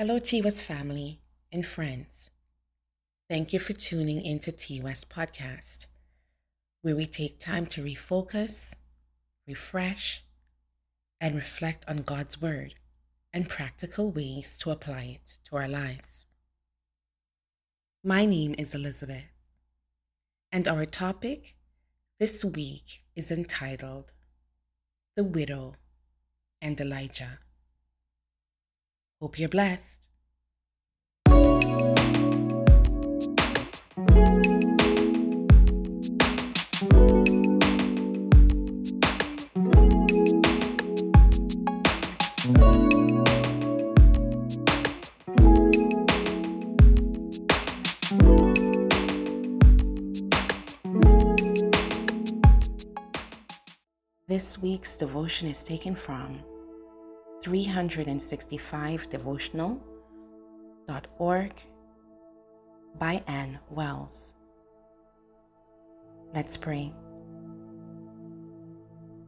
Hello, T family and friends. Thank you for tuning into T Podcast, where we take time to refocus, refresh, and reflect on God's Word and practical ways to apply it to our lives. My name is Elizabeth, and our topic this week is entitled The Widow and Elijah. Hope you're blessed. This week's devotion is taken from 365devotional.org by Ann Wells. Let's pray.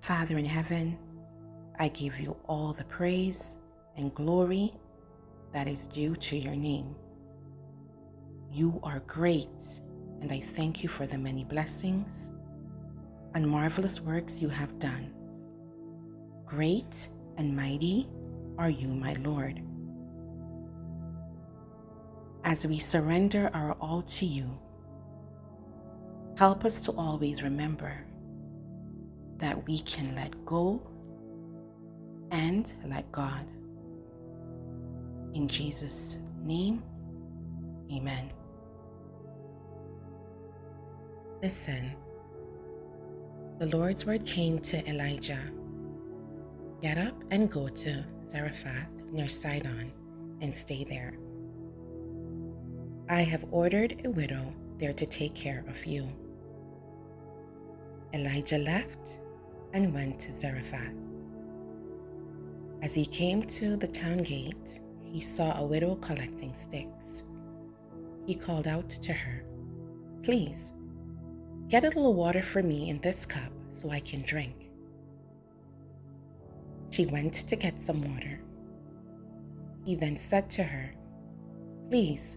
Father in heaven, I give you all the praise and glory that is due to your name. You are great, and I thank you for the many blessings and marvelous works you have done. Great and mighty are you, my Lord. As we surrender our all to you, help us to always remember that we can let go and let God. In Jesus' name, amen. Listen, the Lord's word came to Elijah Get up and go to Zarephath near Sidon and stay there. I have ordered a widow there to take care of you. Elijah left and went to Zarephath. As he came to the town gate, he saw a widow collecting sticks. He called out to her, Please, get a little water for me in this cup so I can drink. She went to get some water. He then said to her, Please,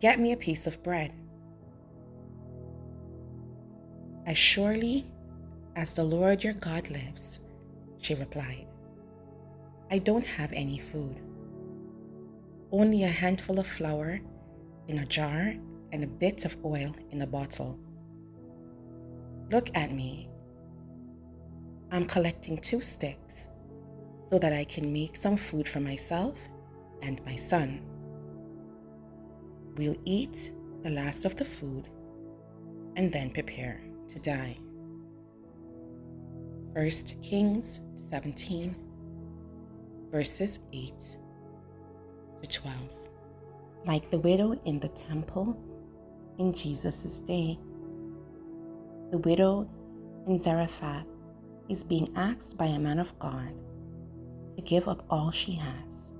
get me a piece of bread. As surely as the Lord your God lives, she replied, I don't have any food. Only a handful of flour in a jar and a bit of oil in a bottle. Look at me. I'm collecting two sticks so that I can make some food for myself and my son. We'll eat the last of the food and then prepare to die. 1 Kings 17, verses 8 to 12. Like the widow in the temple in Jesus' day, the widow in Zarephath is being asked by a man of God to give up all she has.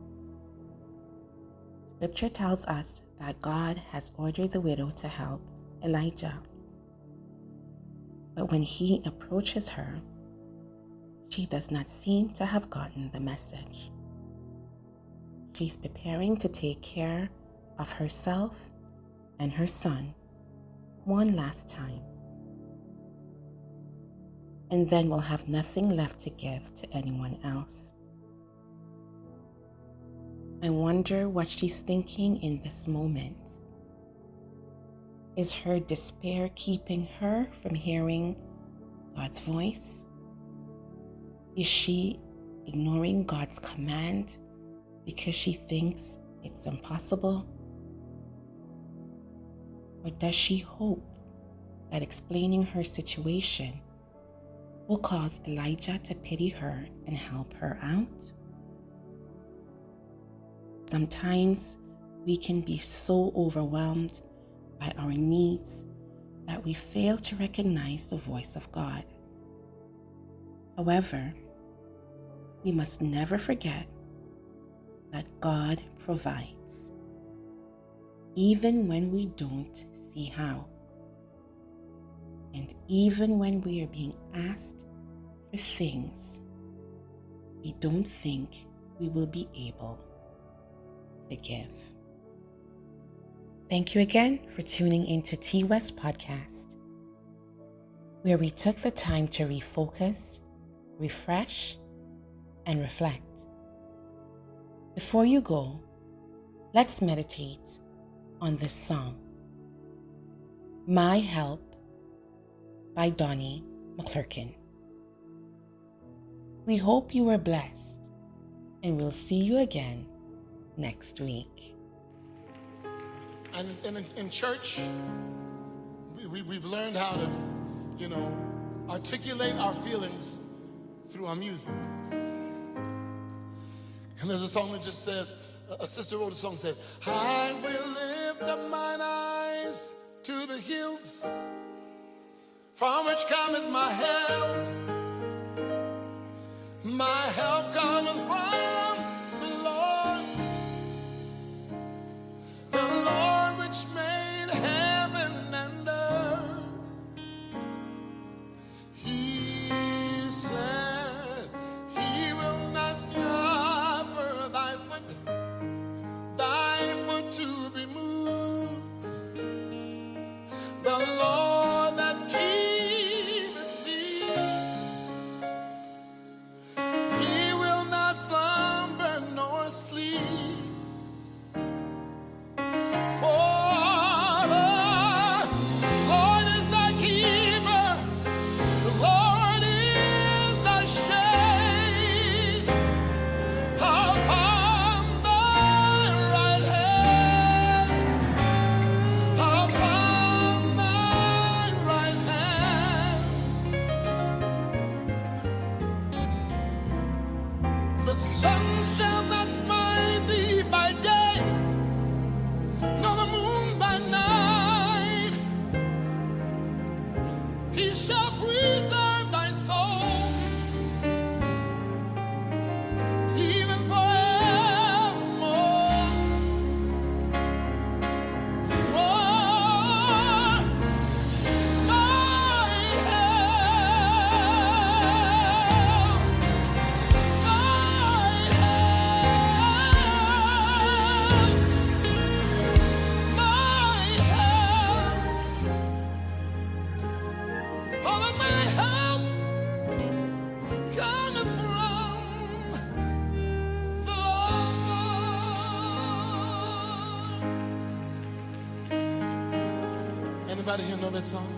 Scripture tells us that God has ordered the widow to help Elijah. But when he approaches her, she does not seem to have gotten the message. She's preparing to take care of herself and her son one last time. And then will have nothing left to give to anyone else. I wonder what she's thinking in this moment. Is her despair keeping her from hearing God's voice? Is she ignoring God's command because she thinks it's impossible? Or does she hope that explaining her situation will cause Elijah to pity her and help her out? Sometimes we can be so overwhelmed by our needs that we fail to recognize the voice of God. However, we must never forget that God provides, even when we don't see how. And even when we are being asked for things we don't think we will be able to give. Thank you again for tuning into T West Podcast, where we took the time to refocus, refresh, and reflect. Before you go, let's meditate on this song My Help by Donnie McClurkin. We hope you were blessed, and we'll see you again next week. And in, in, church, we, we, have learned how to, you know, articulate our feelings through our music. And there's a song that just says, a sister wrote a song said, I will lift up mine eyes to the hills from which cometh my help. My help cometh from Lord. Anybody here know that song?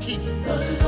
key.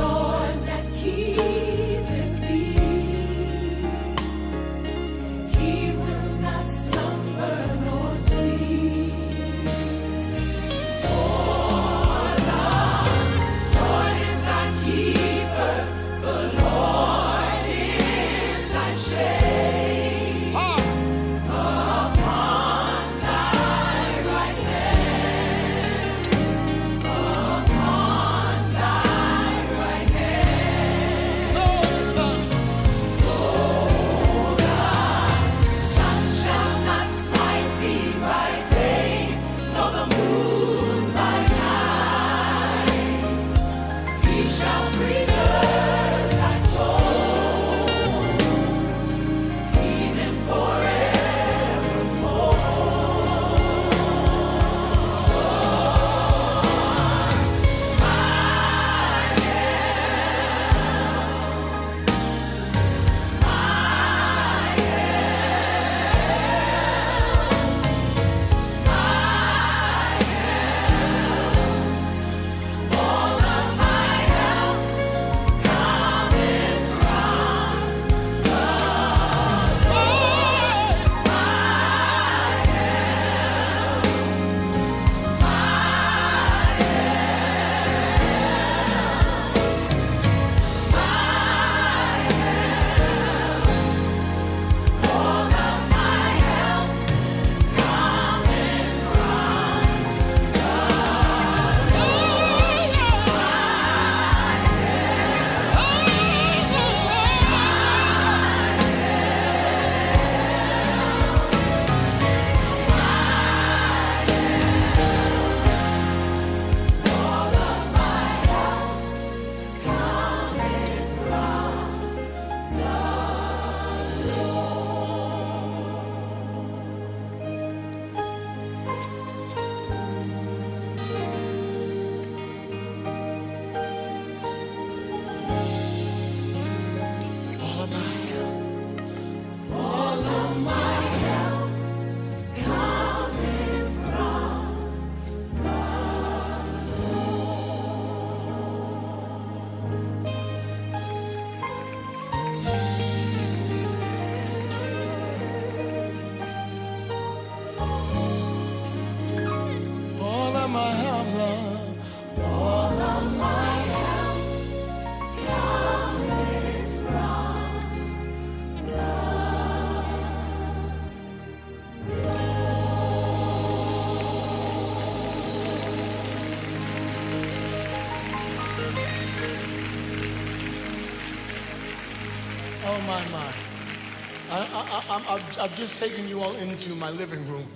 I've, I've just taken you all into my living room.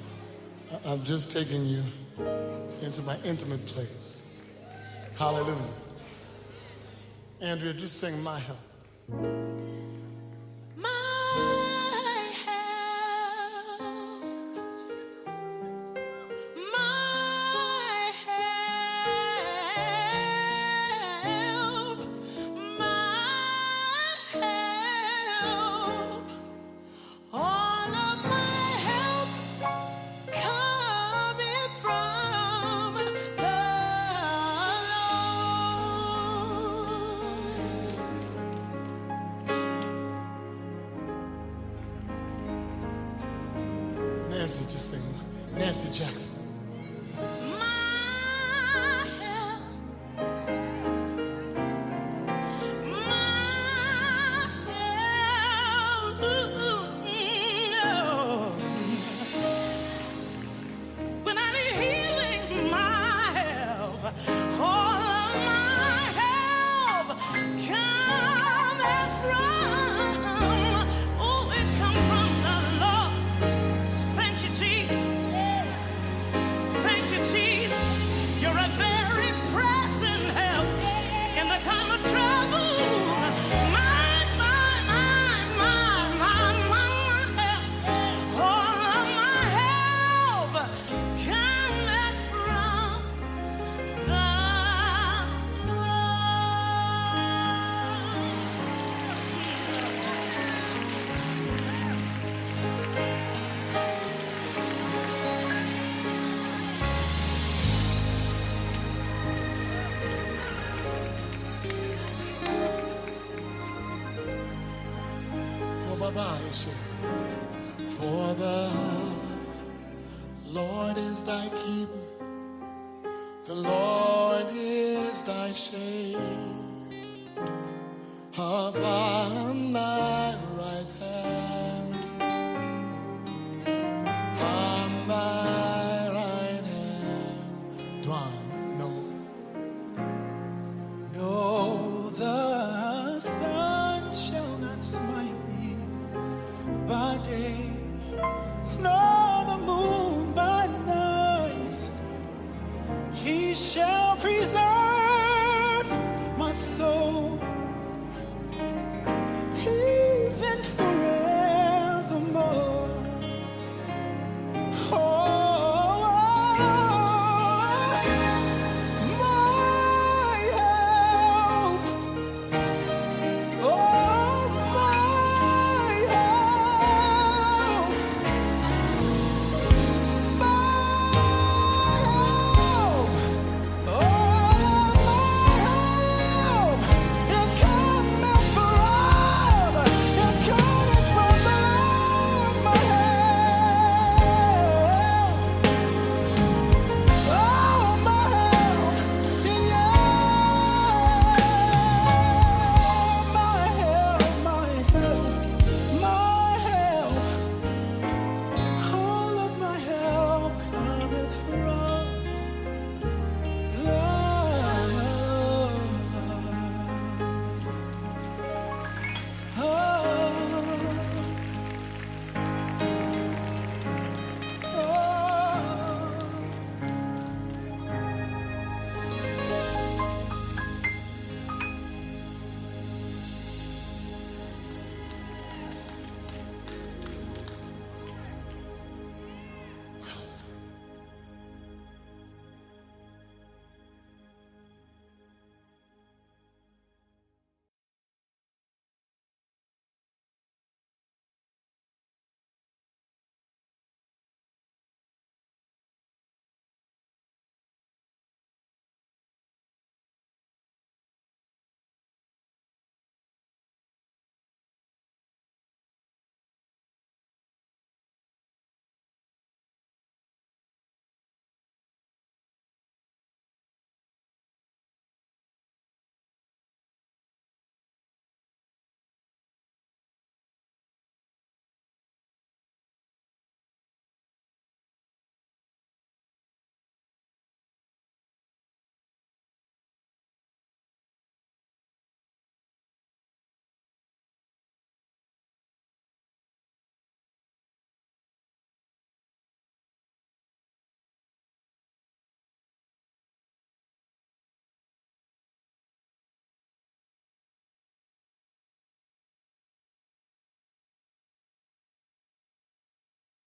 I've just taken you into my intimate place. Hallelujah. Andrea, just sing my help. Jackson. thy shade. Upon thy